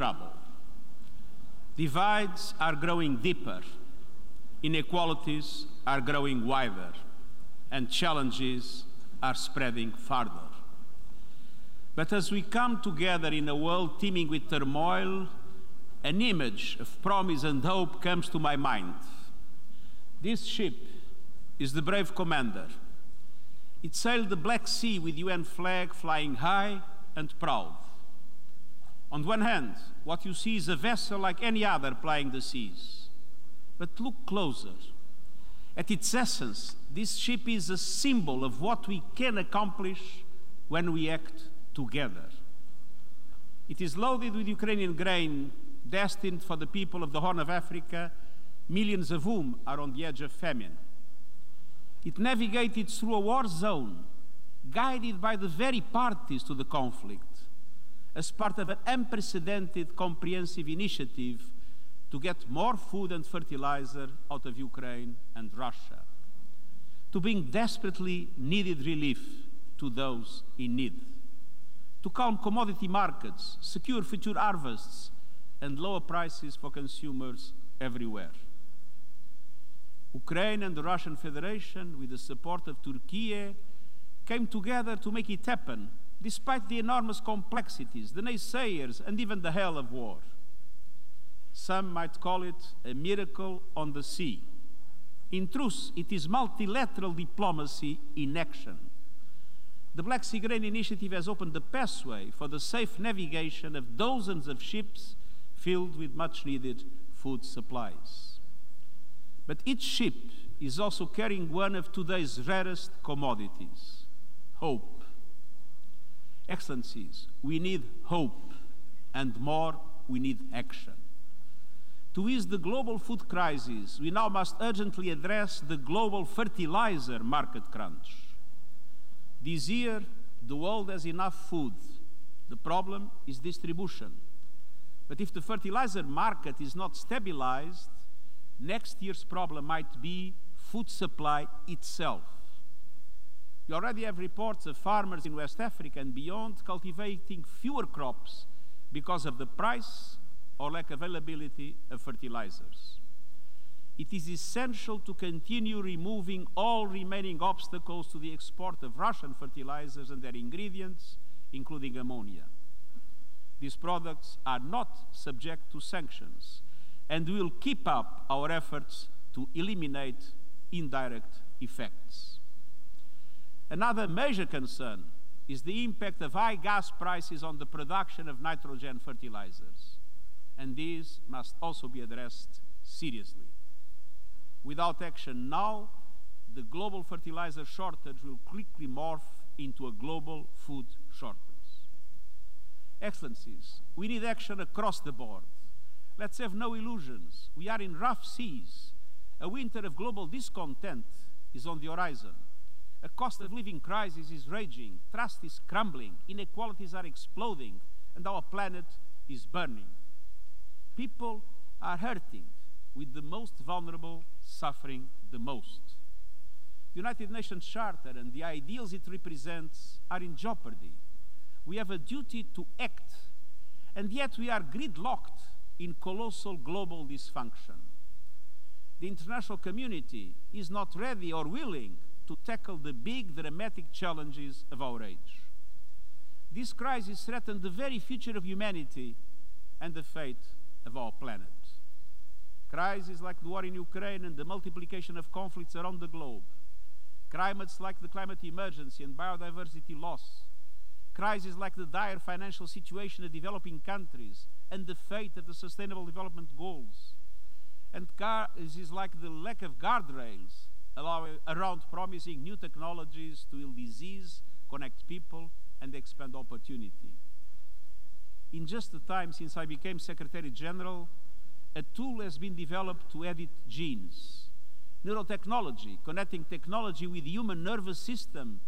trouble. Divides are growing deeper, inequalities are growing wider, and challenges are spreading farther. But as we come together in a world teeming with turmoil, an image of promise and hope comes to my mind. This ship is the brave commander. It sailed the Black Sea with UN flag flying high and proud. On one hand, what you see is a vessel like any other plying the seas. But look closer. At its essence, this ship is a symbol of what we can accomplish when we act together. It is loaded with Ukrainian grain destined for the people of the Horn of Africa, millions of whom are on the edge of famine. It navigated through a war zone, guided by the very parties to the conflict, as part of an unprecedented comprehensive initiative to get more food and fertilizer out of Ukraine and Russia, to bring desperately needed relief to those in need, to calm commodity markets, secure future harvests, and lower prices for consumers everywhere. Ukraine and the Russian Federation, with the support of Turkey, came together to make it happen, despite the enormous complexities, the naysayers, and even the hell of war. Some might call it a miracle on the sea. In truth, it is multilateral diplomacy in action. The Black Sea Grain Initiative has opened the pathway for the safe navigation of dozens of ships filled with much needed food supplies. But each ship is also carrying one of today's rarest commodities hope. Excellencies, we need hope, and more, we need action. To ease the global food crisis, we now must urgently address the global fertilizer market crunch. This year, the world has enough food. The problem is distribution. But if the fertilizer market is not stabilized, next year's problem might be food supply itself. We already have reports of farmers in West Africa and beyond cultivating fewer crops because of the price or lack of availability of fertilizers. It is essential to continue removing all remaining obstacles to the export of Russian fertilizers and their ingredients, including ammonia. These products are not subject to sanctions, and we will keep up our efforts to eliminate indirect effects. Another major concern is the impact of high gas prices on the production of nitrogen fertilizers and these must also be addressed seriously. Without action now, the global fertilizer shortage will quickly morph into a global food shortage. Excellencies, we need action across the board. Let's have no illusions. We are in rough seas. A winter of global discontent is on the horizon. A cost of living crisis is raging, trust is crumbling, inequalities are exploding, and our planet is burning people are hurting, with the most vulnerable suffering the most. The United Nations Charter and the ideals it represents are in jeopardy. We have a duty to act, and yet we are gridlocked in colossal global dysfunction. The international community is not ready or willing to tackle the big, dramatic challenges of our age. This crisis threatens the very future of humanity and the fate of our planet. Crises like the war in Ukraine and the multiplication of conflicts around the globe, climates like the climate emergency and biodiversity loss, crises like the dire financial situation of developing countries and the fate of the Sustainable Development Goals, and crises like the lack of guardrails around promising new technologies to heal disease, connect people, and expand opportunity in just the time since I became Secretary General, a tool has been developed to edit genes. Neurotechnology, connecting technology with the human nervous system,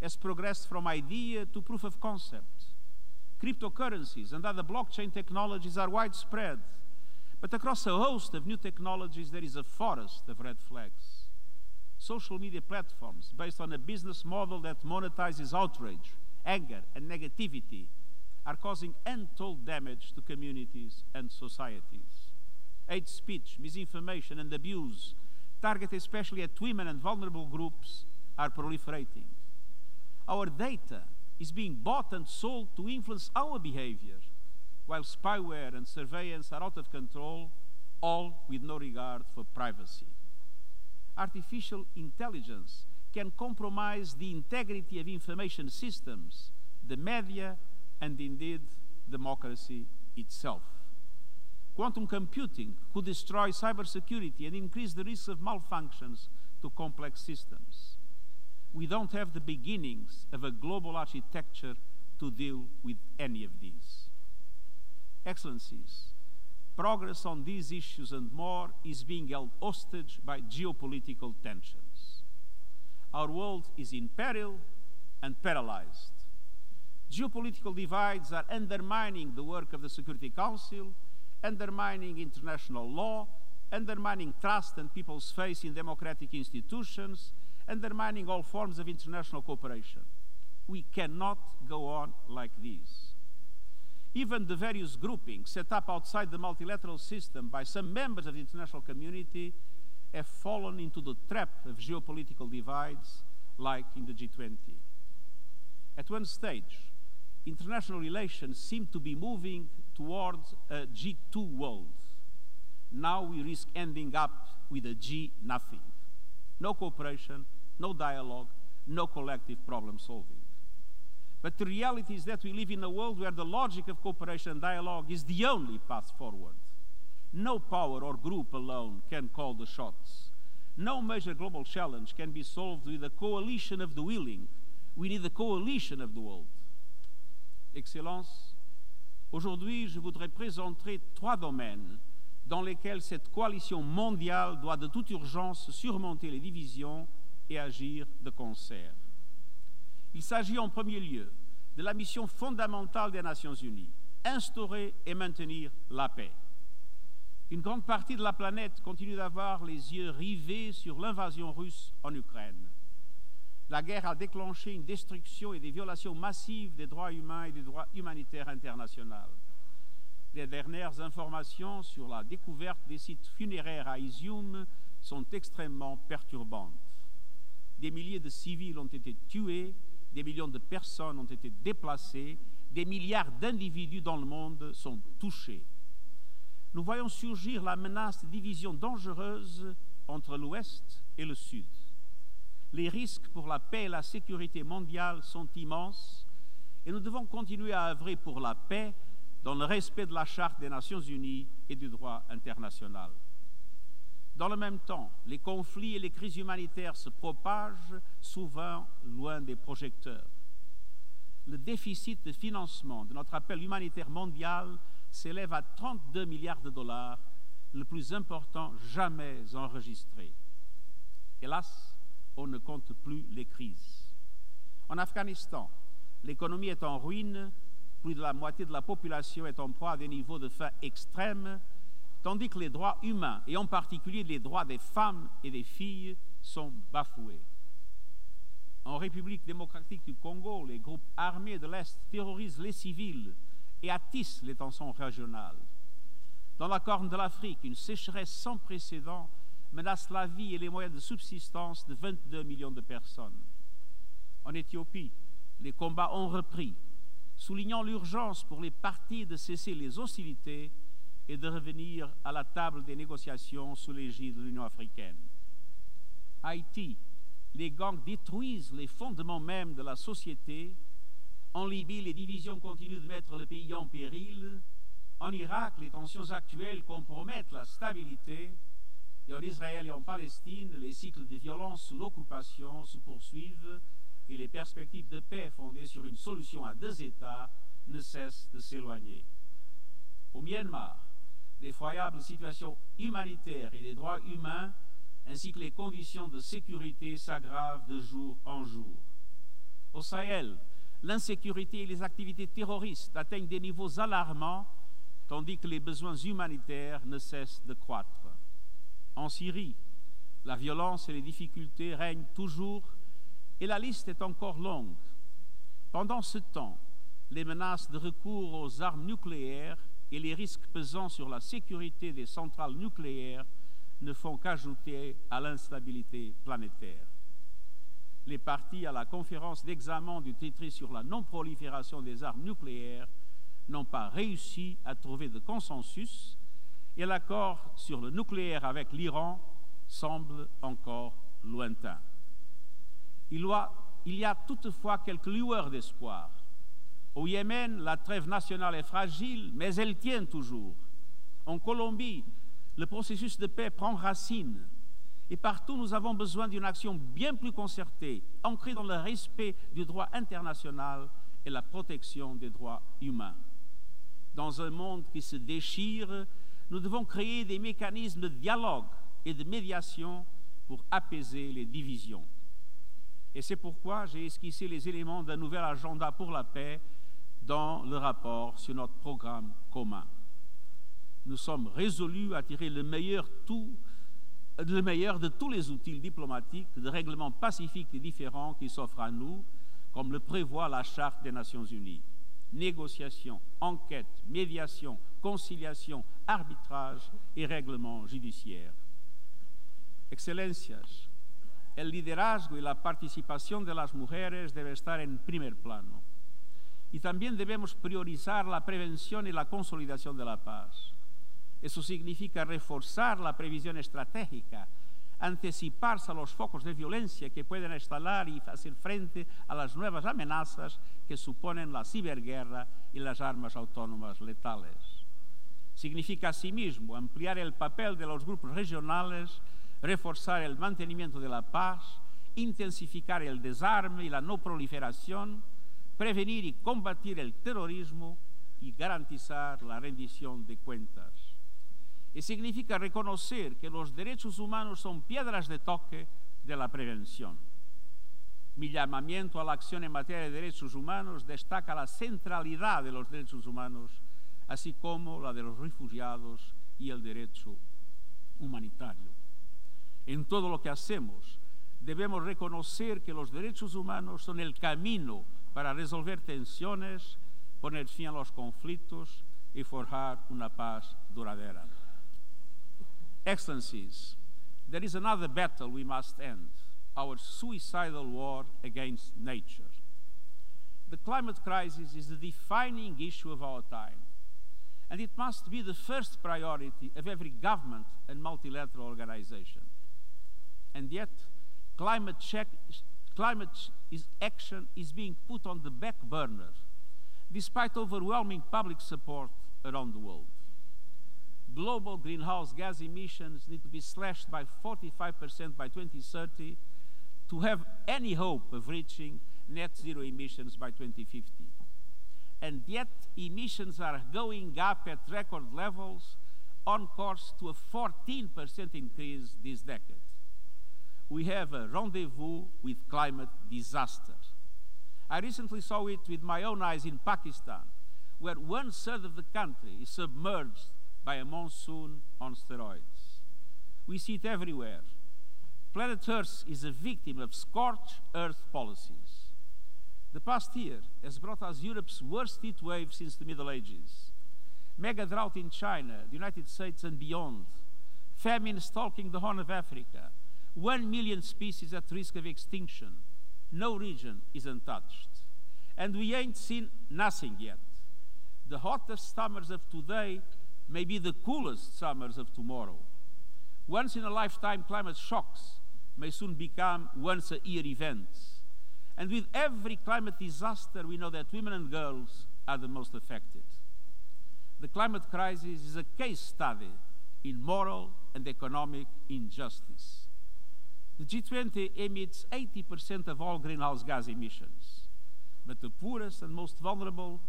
has progressed from idea to proof of concept. Cryptocurrencies and other blockchain technologies are widespread, but across a host of new technologies, there is a forest of red flags. Social media platforms based on a business model that monetizes outrage, anger, and negativity are causing untold damage to communities and societies. Hate speech, misinformation, and abuse, targeted especially at women and vulnerable groups, are proliferating. Our data is being bought and sold to influence our behavior, while spyware and surveillance are out of control, all with no regard for privacy. Artificial intelligence can compromise the integrity of information systems, the media, and indeed democracy itself. Quantum computing could destroy cybersecurity and increase the risk of malfunctions to complex systems. We don't have the beginnings of a global architecture to deal with any of these. Excellencies, progress on these issues and more is being held hostage by geopolitical tensions. Our world is in peril and paralyzed. Geopolitical divides are undermining the work of the Security Council, undermining international law, undermining trust and people's faith in democratic institutions, undermining all forms of international cooperation. We cannot go on like this. Even the various groupings set up outside the multilateral system by some members of the international community have fallen into the trap of geopolitical divides, like in the G20. At one stage, international relations seem to be moving towards a G2 world. Now we risk ending up with a G nothing. No cooperation, no dialogue, no collective problem solving. But the reality is that we live in a world where the logic of cooperation and dialogue is the only path forward. No power or group alone can call the shots. No major global challenge can be solved with a coalition of the willing. We need a coalition of the world. Excellences, aujourd'hui, je voudrais présenter trois domaines dans lesquels cette coalition mondiale doit de toute urgence surmonter les divisions et agir de concert. Il s'agit en premier lieu de la mission fondamentale des Nations Unies, instaurer et maintenir la paix. Une grande partie de la planète continue d'avoir les yeux rivés sur l'invasion russe en Ukraine la guerre a déclenché une destruction et des violations massives des droits humains et des droits humanitaires internationaux. Les dernières informations sur la découverte des sites funéraires à Izium sont extrêmement perturbantes. Des milliers de civils ont été tués, des millions de personnes ont été déplacées, des milliards d'individus dans le monde sont touchés. Nous voyons surgir la menace de division dangereuse entre l'Ouest et le Sud les risques pour la paix et la sécurité mondiale sont immenses et nous devons continuer à œuvrer pour la paix dans le respect de la Charte des Nations Unies et du droit international. Dans le même temps, les conflits et les crises humanitaires se propagent souvent loin des projecteurs. Le déficit de financement de notre appel humanitaire mondial s'élève à 32 milliards de dollars, le plus important jamais enregistré. Hélas, on ne compte plus les crises. En Afghanistan, l'économie est en ruine, plus de la moitié de la population est en proie à des niveaux de faim extrêmes, tandis que les droits humains, et en particulier les droits des femmes et des filles, sont bafoués. En République démocratique du Congo, les groupes armés de l'Est terrorisent les civils et attissent les tensions régionales. Dans la Corne de l'Afrique, une sécheresse sans précédent menace la vie et les moyens de subsistance de 22 millions de personnes. En Éthiopie, les combats ont repris, soulignant l'urgence pour les partis de cesser les hostilités et de revenir à la table des négociations sous l'égide de l'Union africaine. Haïti, les gangs détruisent les fondements mêmes de la société. En Libye, les divisions continuent de mettre le pays en péril. En Irak, les tensions actuelles compromettent la stabilité et en Israël et en Palestine, les cycles de violence sous l'occupation se poursuivent et les perspectives de paix fondées sur une solution à deux États ne cessent de s'éloigner. Au Myanmar, l'effroyable situation humanitaire et des droits humains ainsi que les conditions de sécurité s'aggravent de jour en jour. Au Sahel, l'insécurité et les activités terroristes atteignent des niveaux alarmants, tandis que les besoins humanitaires ne cessent de croître. En Syrie, la violence et les difficultés règnent toujours et la liste est encore longue. Pendant ce temps, les menaces de recours aux armes nucléaires et les risques pesant sur la sécurité des centrales nucléaires ne font qu'ajouter à l'instabilité planétaire. Les partis à la conférence d'examen du traité sur la non-prolifération des armes nucléaires n'ont pas réussi à trouver de consensus et l'accord sur le nucléaire avec l'Iran semble encore lointain. Il, il y a toutefois quelques lueurs d'espoir. Au Yémen, la trêve nationale est fragile, mais elle tient toujours. En Colombie, le processus de paix prend racine. Et partout, nous avons besoin d'une action bien plus concertée, ancrée dans le respect du droit international et la protection des droits humains. Dans un monde qui se déchire, nous devons créer des mécanismes de dialogue et de médiation pour apaiser les divisions. Et c'est pourquoi j'ai esquissé les éléments d'un nouvel agenda pour la paix dans le rapport sur notre programme commun. Nous sommes résolus à tirer le meilleur, de tous les outils diplomatiques, de règlements pacifiques et différents qui s'offrent à nous, comme le prévoit la Charte des Nations Unies. Négociation, enquête, médiation, conciliation, arbitrage e règlement judiciaire. Excelencias, el liderazgo y la participación de las mujeres debe estar en primer plano. Y también debemos priorizar la prevención y la consolidación de la paz. Eso significa reforzar la previsión estratégica, anticiparse a los focos de violencia que pueden instalar y hacer frente a las nuevas amenazas que suponen la ciberguerra y las armas autónomas letales. Significa asimismo ampliar el papel de los grupos regionales, reforzar el mantenimiento de la paz, intensificar el desarme y la no proliferación, prevenir y combatir el terrorismo y garantizar la rendición de cuentas. Y significa reconocer que los derechos humanos son piedras de toque de la prevención. Mi llamamiento a la acción en materia de derechos humanos destaca la centralidad de los derechos humanos así como la de los refugiados y el derecho humanitario. En todo lo que hacemos, debemos reconocer que los derechos humanos son el camino para resolver tensiones, poner fin a los conflictos y forjar una paz duradera. Excellencies, there is another battle we must end our suicidal war against nature. The climate crisis is the defining issue of our time and it must be the first priority of every government and multilateral organization. And yet, climate, climate is action is being put on the back burner, despite overwhelming public support around the world. Global greenhouse gas emissions need to be slashed by 45% by 2030 to have any hope of reaching net zero emissions by 2050 and yet emissions are going up at record levels on course to a 14% increase this decade. We have a rendezvous with climate disaster. I recently saw it with my own eyes in Pakistan, where one third of the country is submerged by a monsoon on steroids. We see it everywhere. Planet Earth is a victim of scorched earth policies. The past year has brought us Europe's worst heat wave since the Middle Ages. Mega drought in China, the United States, and beyond. Famine stalking the Horn of Africa. One million species at risk of extinction. No region is untouched. And we ain't seen nothing yet. The hottest summers of today may be the coolest summers of tomorrow. Once in a lifetime climate shocks may soon become once a year events and with every climate disaster, we know that women and girls are the most affected. The climate crisis is a case study in moral and economic injustice. The G20 emits 80% of all greenhouse gas emissions. But the poorest and most vulnerable,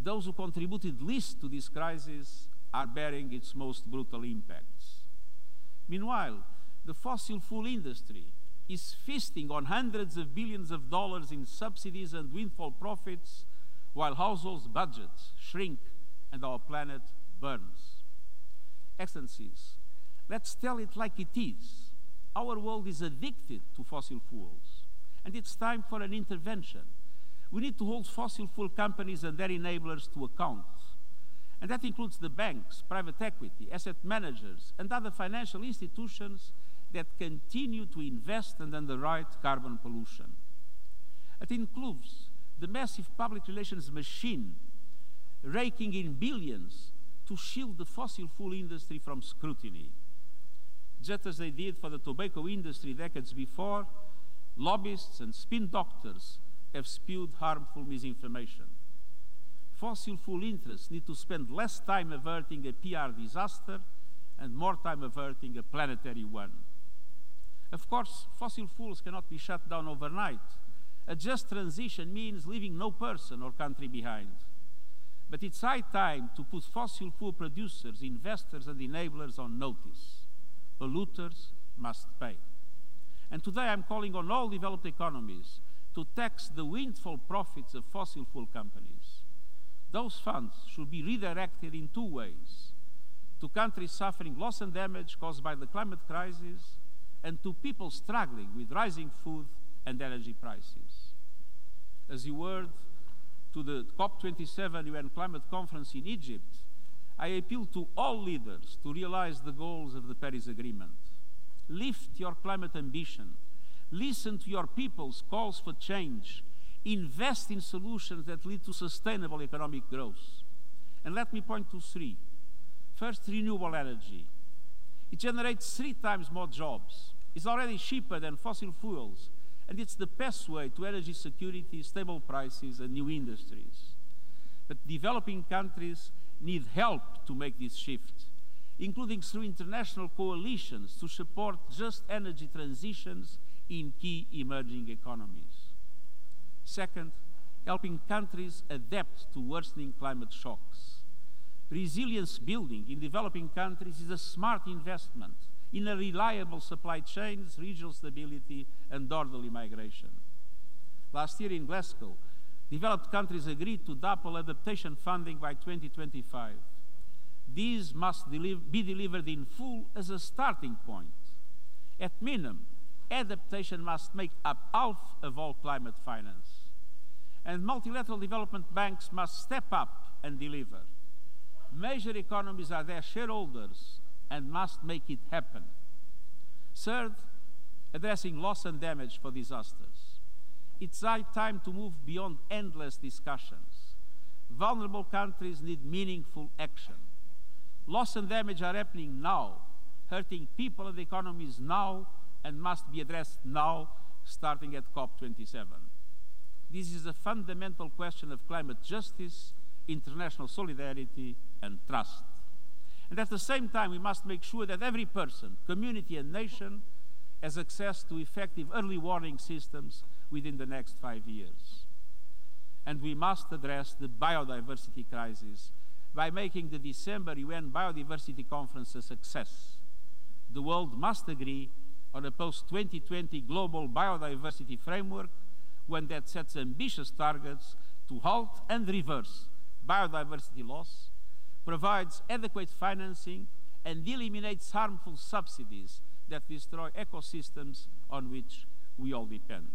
those who contributed least to this crisis, are bearing its most brutal impacts. Meanwhile, the fossil fuel industry is feasting on hundreds of billions of dollars in subsidies and windfall profits while households' budgets shrink and our planet burns. Excellencies, let's tell it like it is. Our world is addicted to fossil fuels, and it's time for an intervention. We need to hold fossil fuel companies and their enablers to account. And that includes the banks, private equity, asset managers, and other financial institutions that continue to invest and underwrite carbon pollution. It includes the massive public relations machine raking in billions to shield the fossil fuel industry from scrutiny. Just as they did for the tobacco industry decades before, lobbyists and spin doctors have spewed harmful misinformation. Fossil fuel interests need to spend less time averting a PR disaster and more time averting a planetary one. Of course, fossil fuels cannot be shut down overnight. A just transition means leaving no person or country behind. But it's high time to put fossil fuel producers, investors, and enablers on notice. Polluters must pay. And today I'm calling on all developed economies to tax the windfall profits of fossil fuel companies. Those funds should be redirected in two ways to countries suffering loss and damage caused by the climate crisis, and to people struggling with rising food and energy prices. As you heard to the COP27 UN climate conference in Egypt, I appeal to all leaders to realize the goals of the Paris Agreement. Lift your climate ambition. Listen to your people's calls for change. Invest in solutions that lead to sustainable economic growth. And let me point to three. First, renewable energy. It generates three times more jobs. It's already cheaper than fossil fuels, and it's the best way to energy security, stable prices, and new industries. But developing countries need help to make this shift, including through international coalitions to support just energy transitions in key emerging economies. Second, helping countries adapt to worsening climate shocks. Resilience building in developing countries is a smart investment in a reliable supply chains, regional stability, and orderly migration. Last year in Glasgow, developed countries agreed to double adaptation funding by 2025. These must be delivered in full as a starting point. At minimum, adaptation must make up half of all climate finance. And multilateral development banks must step up and deliver major economies are their shareholders and must make it happen. Third, addressing loss and damage for disasters. It's high time to move beyond endless discussions. Vulnerable countries need meaningful action. Loss and damage are happening now, hurting people and economies now, and must be addressed now, starting at COP27. This is a fundamental question of climate justice, international solidarity, and trust. And at the same time, we must make sure that every person, community, and nation has access to effective early warning systems within the next five years. And we must address the biodiversity crisis by making the December UN Biodiversity Conference a success. The world must agree on a post 2020 global biodiversity framework, one that sets ambitious targets to halt and reverse biodiversity loss provides adequate financing, and eliminates harmful subsidies that destroy ecosystems on which we all depend.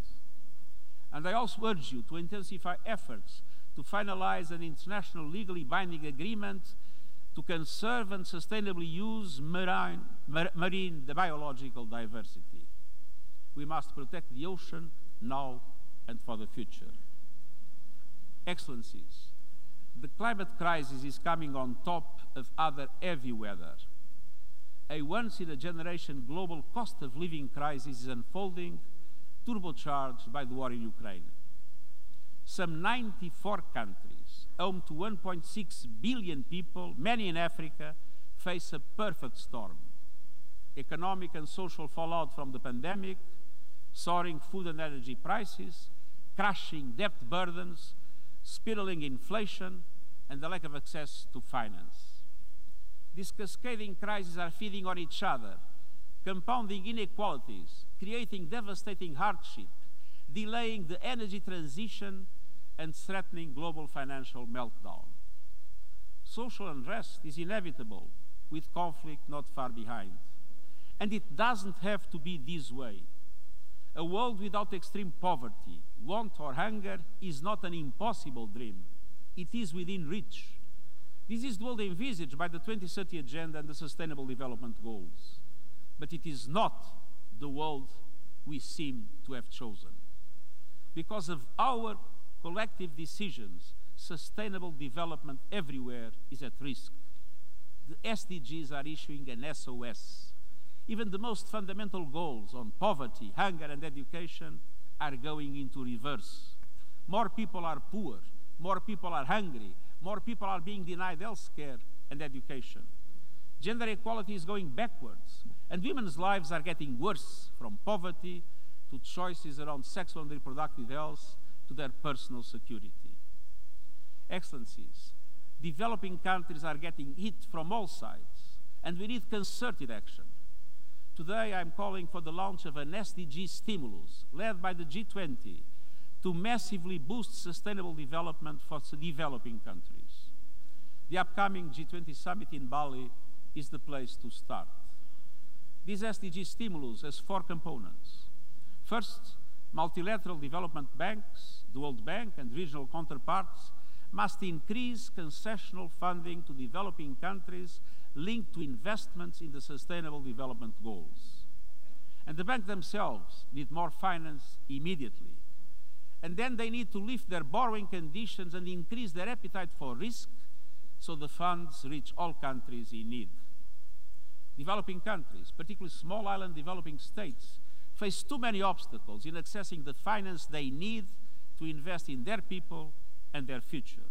And I also urge you to intensify efforts to finalize an international legally binding agreement to conserve and sustainably use marine, mar marine biological diversity. We must protect the ocean now and for the future. Excellencies, the climate crisis is coming on top of other heavy weather. A once-in-a-generation global cost of living crisis is unfolding, turbocharged by the war in Ukraine. Some 94 countries, home to 1.6 billion people, many in Africa, face a perfect storm. Economic and social fallout from the pandemic, soaring food and energy prices, crushing debt burdens, spiraling inflation, and the lack of access to finance. These cascading crises are feeding on each other, compounding inequalities, creating devastating hardship, delaying the energy transition, and threatening global financial meltdown. Social unrest is inevitable, with conflict not far behind. And it doesn't have to be this way. A world without extreme poverty, want, or hunger is not an impossible dream. It is within reach. This is the world envisaged by the 2030 Agenda and the Sustainable Development Goals. But it is not the world we seem to have chosen. Because of our collective decisions, sustainable development everywhere is at risk. The SDGs are issuing an SOS. Even the most fundamental goals on poverty, hunger, and education are going into reverse. More people are poor, more people are hungry, more people are being denied health care and education. Gender equality is going backwards, and women's lives are getting worse from poverty to choices around sexual and reproductive health to their personal security. Excellencies, developing countries are getting hit from all sides, and we need concerted action. Today, I'm calling for the launch of an SDG stimulus led by the G20 to massively boost sustainable development for developing countries. The upcoming G20 summit in Bali is the place to start. This SDG stimulus has four components. First, multilateral development banks, the World Bank, and regional counterparts must increase concessional funding to developing countries linked to investments in the Sustainable Development Goals. And the banks themselves need more finance immediately. And then they need to lift their borrowing conditions and increase their appetite for risk so the funds reach all countries in need. Developing countries, particularly small island developing states, face too many obstacles in accessing the finance they need to invest in their people and their future.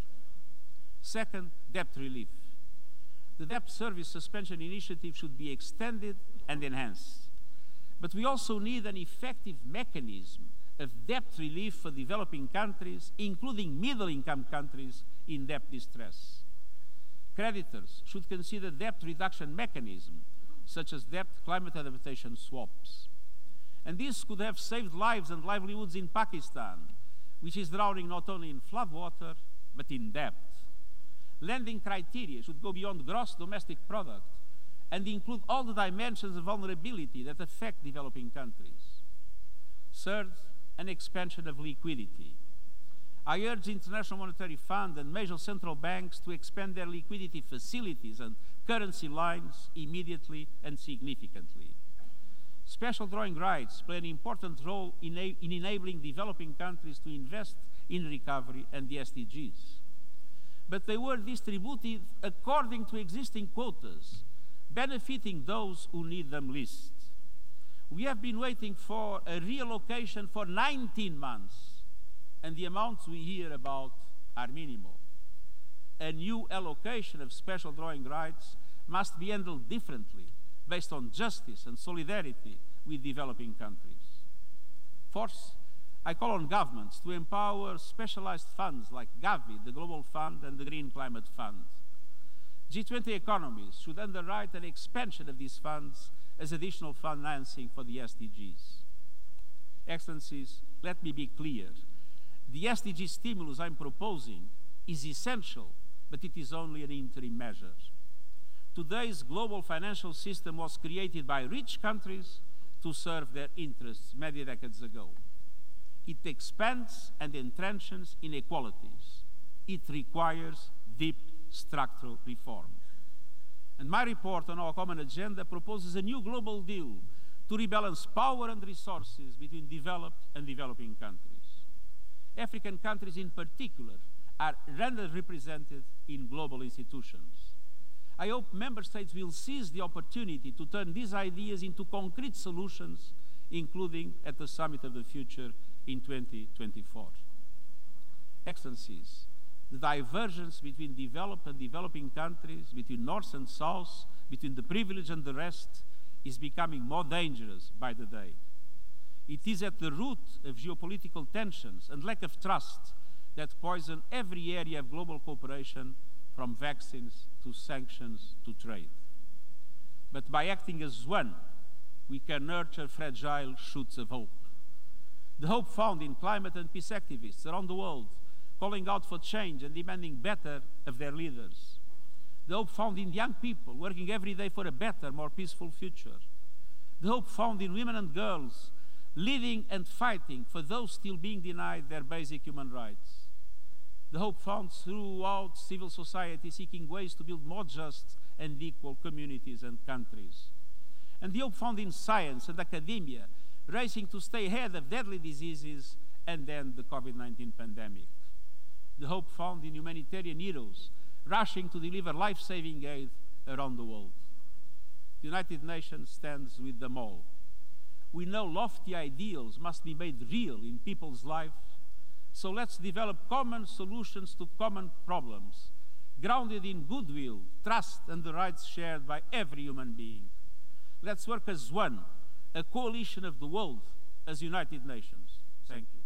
Second, debt relief. The debt service suspension initiative should be extended and enhanced. But we also need an effective mechanism of debt relief for developing countries, including middle income countries in debt distress. Creditors should consider debt reduction mechanisms such as debt climate adaptation swaps. And this could have saved lives and livelihoods in Pakistan, which is drowning not only in floodwater, but in debt. Lending criteria should go beyond gross domestic product and include all the dimensions of vulnerability that affect developing countries. Third, an expansion of liquidity. I urge the International Monetary Fund and major central banks to expand their liquidity facilities and currency lines immediately and significantly. Special drawing rights play an important role in, in enabling developing countries to invest in recovery and the SDGs. But they were distributed according to existing quotas, benefiting those who need them least. We have been waiting for a reallocation for 19 months, and the amounts we hear about are minimal. A new allocation of special drawing rights must be handled differently based on justice and solidarity with developing countries. Fourth, I call on governments to empower specialized funds like Gavi, the Global Fund, and the Green Climate Fund. G20 economies should underwrite an expansion of these funds as additional financing for the SDGs. Excellencies, let me be clear. The SDG stimulus I'm proposing is essential, but it is only an interim measure. Today's global financial system was created by rich countries to serve their interests many decades ago. It expands and entrenches inequalities. It requires deep structural reform. And my report on our common agenda proposes a new global deal to rebalance power and resources between developed and developing countries. African countries in particular are underrepresented in global institutions. I hope member states will seize the opportunity to turn these ideas into concrete solutions, including at the Summit of the Future in 2024. Excellencies, the divergence between developed and developing countries, between North and South, between the privileged and the rest, is becoming more dangerous by the day. It is at the root of geopolitical tensions and lack of trust that poison every area of global cooperation from vaccines to sanctions to trade. But by acting as one, we can nurture fragile shoots of hope. The hope found in climate and peace activists around the world calling out for change and demanding better of their leaders. The hope found in young people working every day for a better, more peaceful future. The hope found in women and girls leading and fighting for those still being denied their basic human rights. The Hope found throughout civil society seeking ways to build more just and equal communities and countries. And the Hope found in science and academia racing to stay ahead of deadly diseases and then the COVID 19 pandemic. The Hope found in humanitarian heroes rushing to deliver life saving aid around the world. The United Nations stands with them all. We know lofty ideals must be made real in people's lives, so let's develop common solutions to common problems, grounded in goodwill, trust, and the rights shared by every human being. Let's work as one, a coalition of the world, as United Nations. Thank you.